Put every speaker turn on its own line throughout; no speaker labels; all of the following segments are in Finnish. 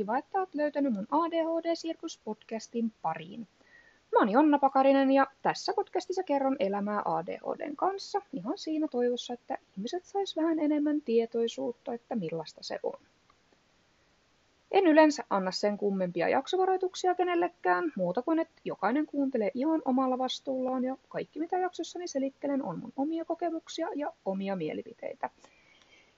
kiva, että oot löytänyt mun ADHD Sirkus podcastin pariin. Mä oon Jonna Pakarinen ja tässä podcastissa kerron elämää ADHDn kanssa ihan siinä toivossa, että ihmiset sais vähän enemmän tietoisuutta, että millaista se on. En yleensä anna sen kummempia jaksovaroituksia kenellekään, muuta kuin että jokainen kuuntelee ihan omalla vastuullaan ja kaikki mitä jaksossani selittelen on mun omia kokemuksia ja omia mielipiteitä.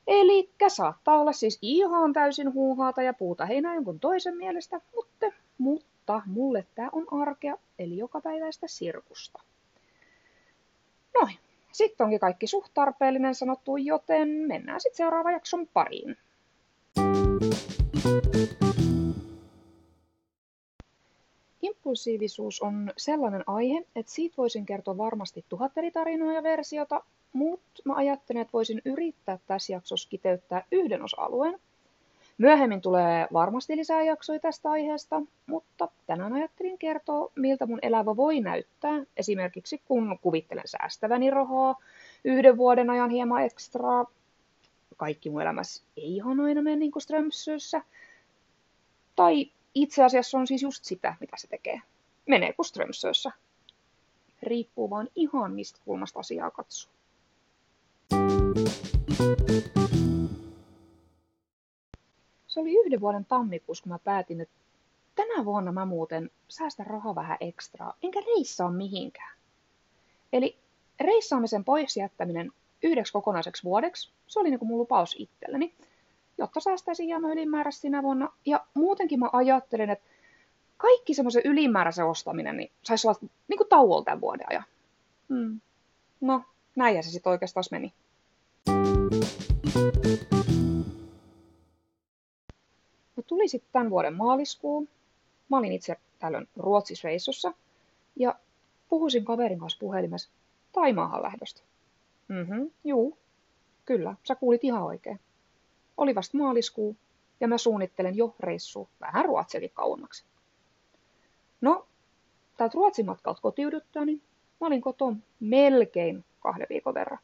Eli saattaa olla siis ihan täysin huuhaata ja puuta heinää jonkun toisen mielestä, mutta, mutta mulle tää on arkea, eli jokapäiväistä sirkusta. Noin, sitten onkin kaikki suht tarpeellinen sanottu, joten mennään sitten seuraavan jakson pariin. Impulsiivisuus on sellainen aihe, että siitä voisin kertoa varmasti tuhat eri tarinaa ja versiota, mutta mä ajattelen, että voisin yrittää tässä jaksossa kiteyttää yhden osa-alueen. Myöhemmin tulee varmasti lisää jaksoja tästä aiheesta, mutta tänään ajattelin kertoa, miltä mun elämä voi näyttää, esimerkiksi kun kuvittelen säästäväni rahaa, yhden vuoden ajan hieman ekstraa, kaikki mun elämässä ei ihan aina mene niin kuin Strömsössä, tai itse asiassa on siis just sitä, mitä se tekee. Menee kuin Strömsössä. Riippuu vaan ihan mistä kulmasta asiaa katsoo. Se oli yhden vuoden tammikuussa, kun mä päätin, että tänä vuonna mä muuten säästän rahaa vähän ekstraa, enkä reissaa mihinkään. Eli reissaamisen pois jättäminen yhdeksi kokonaiseksi vuodeksi, se oli niin kuin mun lupaus itselleni, jotta säästäisin hieman ylimääräistä sinä vuonna. Ja muutenkin mä ajattelin, että kaikki semmoisen ylimääräisen ostaminen niin saisi olla niin kuin tauolla tämän vuoden ajan. Hmm. No, näin se sitten oikeastaan meni. No tuli sitten tämän vuoden maaliskuu. Mä olin itse tällöin Ruotsissa reissussa ja puhuisin kaverin kanssa puhelimessa Taimaahan lähdöstä. Mhm, juu. Kyllä, sä kuulit ihan oikein. Oli vasta maaliskuu ja mä suunnittelen jo reissua vähän Ruotsiakin kauemmaksi. No, täältä Ruotsin matkalta kotiuduttua, niin mä olin koton melkein kahden viikon verran.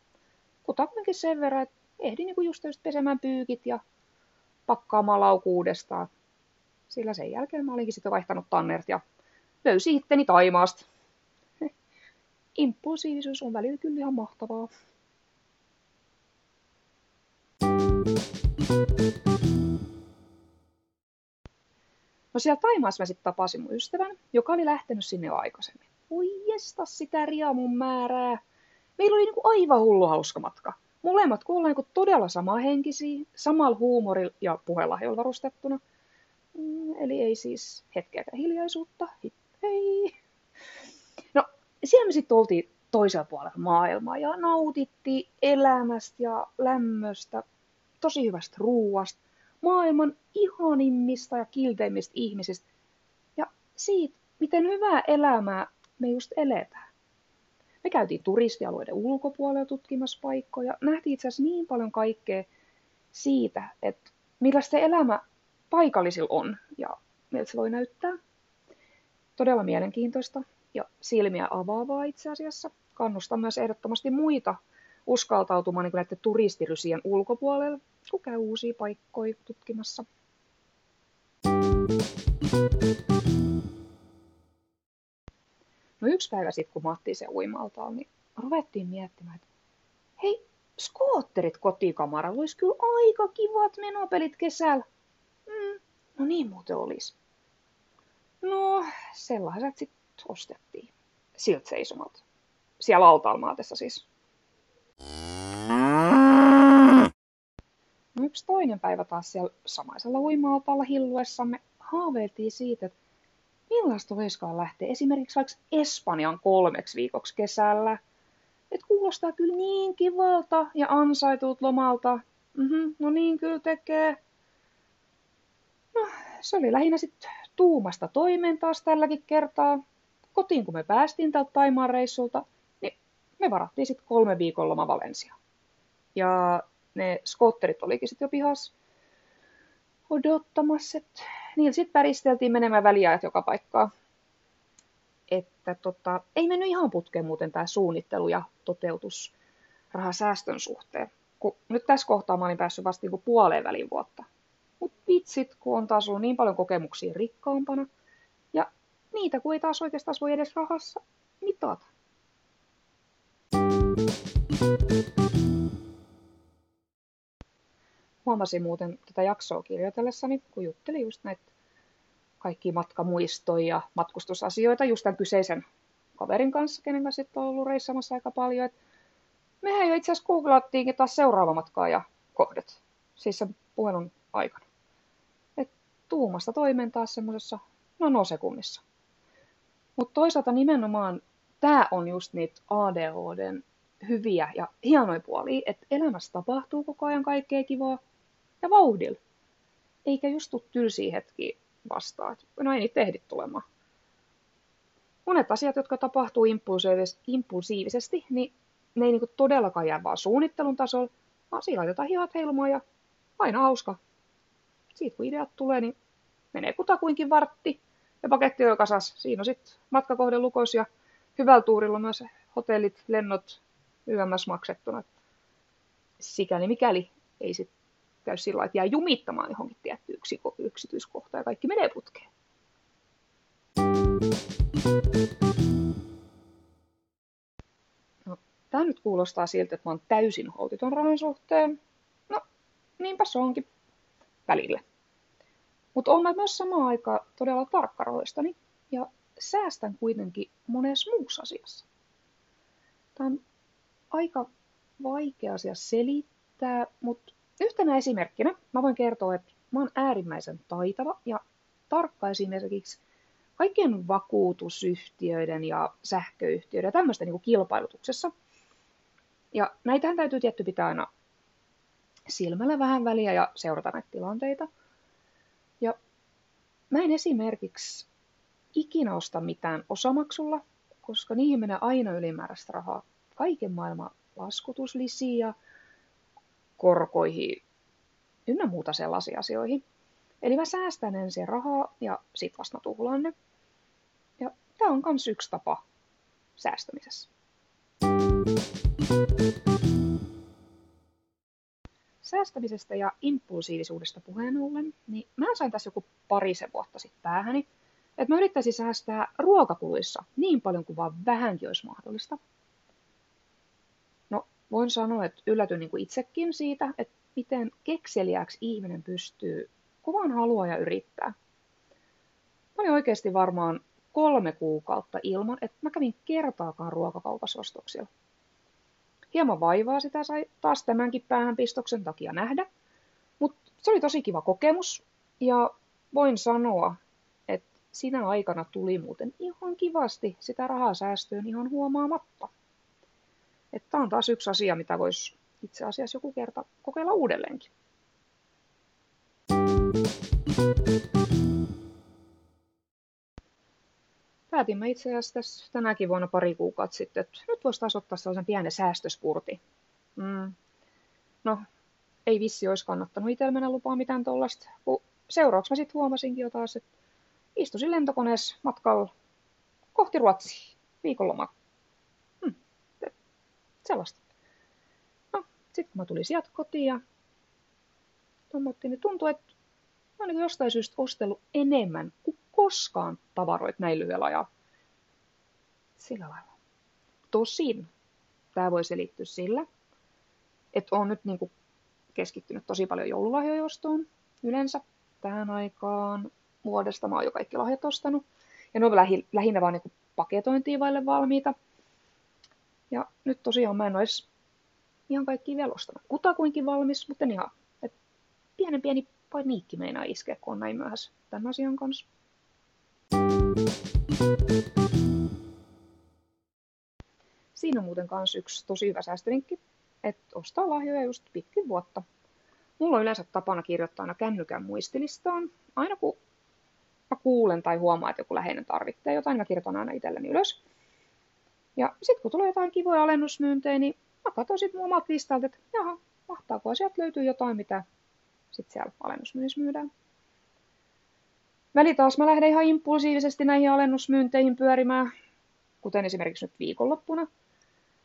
Kutakuinkin sen verran, että ehdin niin just, just pesemään pyykit ja pakkaamaan lauku uudestaan. Sillä sen jälkeen mä olinkin sitten vaihtanut tannert ja löysin itteni Taimaasta. Impulsiivisuus on välillä kyllä ihan mahtavaa. No siellä Taimaassa mä sitten tapasin mun ystävän, joka oli lähtenyt sinne aikaisemmin. Oi jesta sitä riamun määrää. Meillä oli niinku aivan hullu hauska matka. Molemmat kun ollaan niinku todella samahenkisiä, samalla huumorilla ja puhelahjoilla varustettuna. Mm, eli ei siis hetkeäkään hiljaisuutta. Hei. No, siellä me sitten oltiin toisella puolella maailmaa ja nautittiin elämästä ja lämmöstä, tosi hyvästä ruuasta, maailman ihanimmista ja kilteimmistä ihmisistä ja siitä, miten hyvää elämää me just eletään. Me käytiin turistialueiden ulkopuolella tutkimassa paikkoja, nähtiin itse asiassa niin paljon kaikkea siitä, että millaista se elämä paikallisilla on ja miltä se voi näyttää. Todella mielenkiintoista ja silmiä avaavaa itse asiassa. Kannustan myös ehdottomasti muita uskaltautumaan niin näiden turistirysien ulkopuolelle, kun käy uusia paikkoja tutkimassa. No yksi päivä sitten, kun Matti se uimaltaan, niin ruvettiin miettimään, että hei, skootterit kotikamara olisi kyllä aika kivat menopelit kesällä. Mm, no niin muuten olisi. No, sellaiset sitten ostettiin. Siltä seisomalta. Siellä altaalmaatessa siis. No yksi toinen päivä taas siellä samaisella uima hilluessamme haaveiltiin siitä, että millaista olisikaan lähteä esimerkiksi vaikka Espanjan kolmeksi viikoksi kesällä. Et kuulostaa kyllä niin kivalta ja ansaitut lomalta. Mm-hmm, no niin kyllä tekee. No, se oli lähinnä sitten tuumasta toimeen taas tälläkin kertaa. Kotiin kun me päästiin tältä Taimaan reissulta, niin me varattiin sitten kolme viikon loma Valensia. Ja ne skotterit olikin sitten jo pihas odottamassa, että niillä sitten päristeltiin menemään väliajat joka paikkaa. Että tota, ei mennyt ihan putkeen muuten tämä suunnittelu ja toteutus rahasäästön suhteen. Kun nyt tässä kohtaa mä olin päässyt vasta niin puoleen välin vuotta. Mut vitsit, kun on taas ollut niin paljon kokemuksia rikkaampana. Ja niitä, kun ei taas oikeastaan voi edes rahassa mitata. Huomasin muuten tätä jaksoa kirjoitellessani, kun juttelin just näitä kaikki matkamuistoja ja matkustusasioita just tämän kyseisen kaverin kanssa, kenen kanssa sitten on ollut reissamassa aika paljon. Et mehän jo itse asiassa googlattiinkin taas seuraava matkaa ja kohdet, siis sen puhelun aikana. Et tuumasta toimeen taas semmoisessa nanosekunnissa. Mutta toisaalta nimenomaan tämä on just niitä ADHDn hyviä ja hienoja puolia, että elämässä tapahtuu koko ajan kaikkea kivaa ja vauhdilla. Eikä just tuu tylsiä hetkiä vastaan. No ei niitä ehdi tulemaan. Monet asiat, jotka tapahtuu impulsiivisesti, niin ne ei niinku todellakaan jää vaan suunnittelun tasolla, vaan siinä laitetaan hihat heilumaan ja aina hauska. Siitä kun ideat tulee, niin menee kutakuinkin vartti ja paketti on kasas. Siinä on sitten matkakohde lukos ja hyvällä tuurilla myös hotellit, lennot, YMS maksettuna. Sikäli mikäli ei sitten käy sillä että jää jumittamaan johonkin tiettyyn yksityiskohtaan ja kaikki menee putkeen. No, tämä nyt kuulostaa siltä, että mä oon täysin holtiton rahan suhteen. No, niinpä se onkin välillä. Mutta olen myös samaan aikaan todella tarkkaroistani ja säästän kuitenkin monessa muussa asiassa. Tämä on aika vaikea asia selittää, mutta Yhtenä esimerkkinä mä voin kertoa, että mä oon äärimmäisen taitava ja tarkka esimerkiksi kaikkien vakuutusyhtiöiden ja sähköyhtiöiden ja tämmöisten niin kilpailutuksessa. Ja näitähän täytyy tietty pitää aina silmällä vähän väliä ja seurata näitä tilanteita. Ja mä en esimerkiksi ikinä osta mitään osamaksulla, koska niihin menee aina ylimääräistä rahaa. Kaiken maailman laskutuslisiä korkoihin ynnä muuta sellaisiin asioihin. Eli mä säästän ensin rahaa ja sit vasta tuhlaan ne. Ja tämä on myös yksi tapa säästämisessä. Säästämisestä ja impulsiivisuudesta puheen ollen, niin mä sain tässä joku parisen vuotta sitten päähäni, että mä yrittäisin säästää ruokakuluissa niin paljon kuin vaan vähänkin olisi mahdollista voin sanoa, että yllätyn niin kuin itsekin siitä, että miten kekseliäksi ihminen pystyy, kun vaan haluaa ja yrittää. Mä olin oikeasti varmaan kolme kuukautta ilman, että mä kävin kertaakaan ruokakaupassa ostoksilla. Hieman vaivaa sitä sai taas tämänkin päähänpistoksen takia nähdä, mutta se oli tosi kiva kokemus ja voin sanoa, että sinä aikana tuli muuten ihan kivasti sitä rahaa säästöön ihan huomaamatta. Että on taas yksi asia, mitä voisi itse asiassa joku kerta kokeilla uudelleenkin. Päätimme itse asiassa tässä tänäkin vuonna pari kuukautta sitten, että nyt voisi taas ottaa sellaisen pienen säästöspurti. Mm. No, ei vissi olisi kannattanut itsellä mennä lupaa mitään tuollaista, kun seuraavaksi mä sitten huomasinkin jo taas, että istusin lentokoneessa matkalla kohti Ruotsia viikonlomaa Sellaista. No, sitten mä tulin sieltä kotiin ja tommottiin, niin tuntui, että mä olen jostain syystä ostellut enemmän kuin koskaan tavaroit näin lyhyellä ajalla. Sillä lailla. Tosin tämä voi selittyä sillä, että on nyt niin kuin keskittynyt tosi paljon joululahjojen ostoon yleensä tähän aikaan vuodesta. Mä oon jo kaikki lahjat ostanut. Ja ne on lähinnä vaan niin paketointiin vaille valmiita. Ja nyt tosiaan mä en olisi ihan kaikki vielä ostanut. Kutakuinkin valmis, mutta en ihan. Et pienen pieni paniikki meinaa iskeä, kun on näin myöhässä tämän asian kanssa. Siinä on muuten myös yksi tosi hyvä säästövinkki, että ostaa lahjoja just pitkin vuotta. Mulla on yleensä tapana kirjoittaa aina kännykän muistilistaan. Aina kun mä kuulen tai huomaan, että joku läheinen tarvitsee jotain, mä kirjoitan aina itselleni ylös. Ja sitten kun tulee jotain kivoja alennusmyyntejä, niin mä katson sitten omat listalta, että jaha, mahtaako sieltä löytyy jotain, mitä sitten siellä alennusmyynnissä myydään. Väli taas mä lähden ihan impulsiivisesti näihin alennusmyynteihin pyörimään, kuten esimerkiksi nyt viikonloppuna,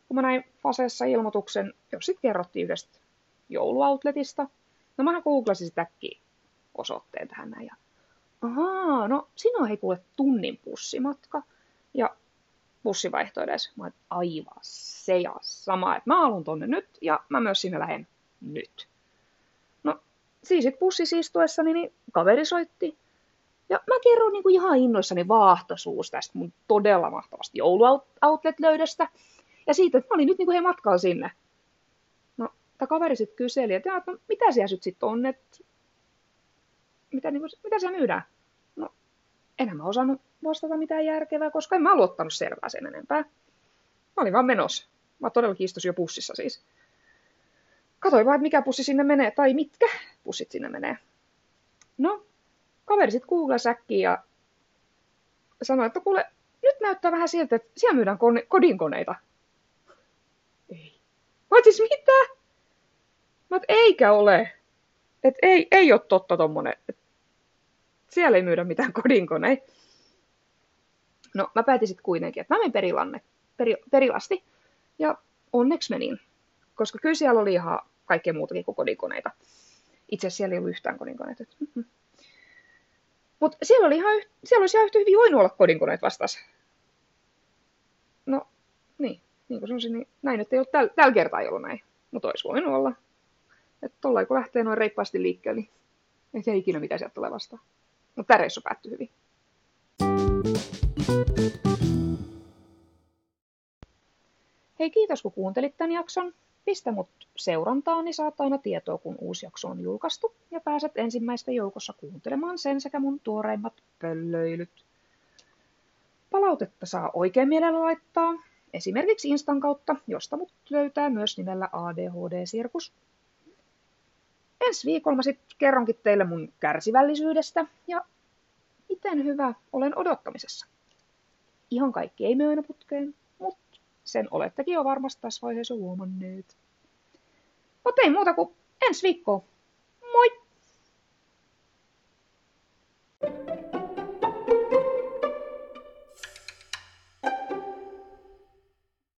kun mä näin Faseessa ilmoituksen, jos sitten kerrottiin yhdestä jouluoutletista. No mä googlasin sitä osoitteen tähän näin. Ja, ahaa, no siinä on hei kuule tunnin bussimatka. Ja bussi vaihtoi edes. Mä oon, aivan se ja sama, että mä haluan tonne nyt ja mä myös sinne lähden nyt. No, siis sit bussissa istuessani niin kaveri soitti. Ja mä kerron niin kuin ihan innoissani vaahtosuus tästä mun todella mahtavasta jouluoutlet-löydöstä. Ja siitä, että mä olin nyt niin kuin hei matkalla sinne. No, tämä kaveri sitten kyseli, että no, mitä siellä sitten on, että mitä, niin kuin, mitä siellä myydään? No, enhän mä osannut vastata mitään järkevää, koska en mä luottanut selvää sen enempää. Mä olin vaan menossa. Mä todellakin istusin jo bussissa siis. Katoin vaan, että mikä pussi sinne menee, tai mitkä pussit sinne menee. No, kaveri sitten säkkiin ja sanoi, että kuule, nyt näyttää vähän siltä, että siellä myydään kone- kodinkoneita. Ei. Mä siis mitä? Mä et, eikä ole. Et ei, ei ole totta tommonen. Et siellä ei myydä mitään kodinkoneita. No, mä päätin sitten kuitenkin, että mä menin perilanne, peri, perilasti. Ja onneksi menin, koska kyllä siellä oli ihan kaikkea muutakin kuin kodinkoneita. Itse asiassa siellä ei ollut yhtään kodinkoneita. Mm-hmm. Mutta siellä, oli ihan, siellä olisi ihan yhtä hyvin voinut olla kodinkoneet vastas. No, niin. Niin kuin sanoisin, niin näin nyt ei ole tällä täl kertaa ei ollut näin. Mutta olisi voinut olla. Että tollain kun lähtee noin reippaasti liikkeelle, niin ei ikinä mitä sieltä tulee vastaan. Mutta tämä reissu päättyi hyvin. Hei kiitos kun kuuntelit tämän jakson. Pistä mut seurantaan, niin saat aina tietoa, kun uusi jakso on julkaistu, ja pääset ensimmäistä joukossa kuuntelemaan sen sekä mun tuoreimmat pöllöilyt. Palautetta saa oikein mielellä laittaa, esimerkiksi Instan kautta, josta mut löytää myös nimellä ADHD-sirkus. Ensi viikolla mä sitten kerronkin teille mun kärsivällisyydestä ja miten hyvä olen odottamisessa. Ihan kaikki ei myönnä putkeen, mutta sen olettekin jo varmasti tässä vaiheessa huomanneet. Mutta ei muuta kuin ensi viikko. Moi!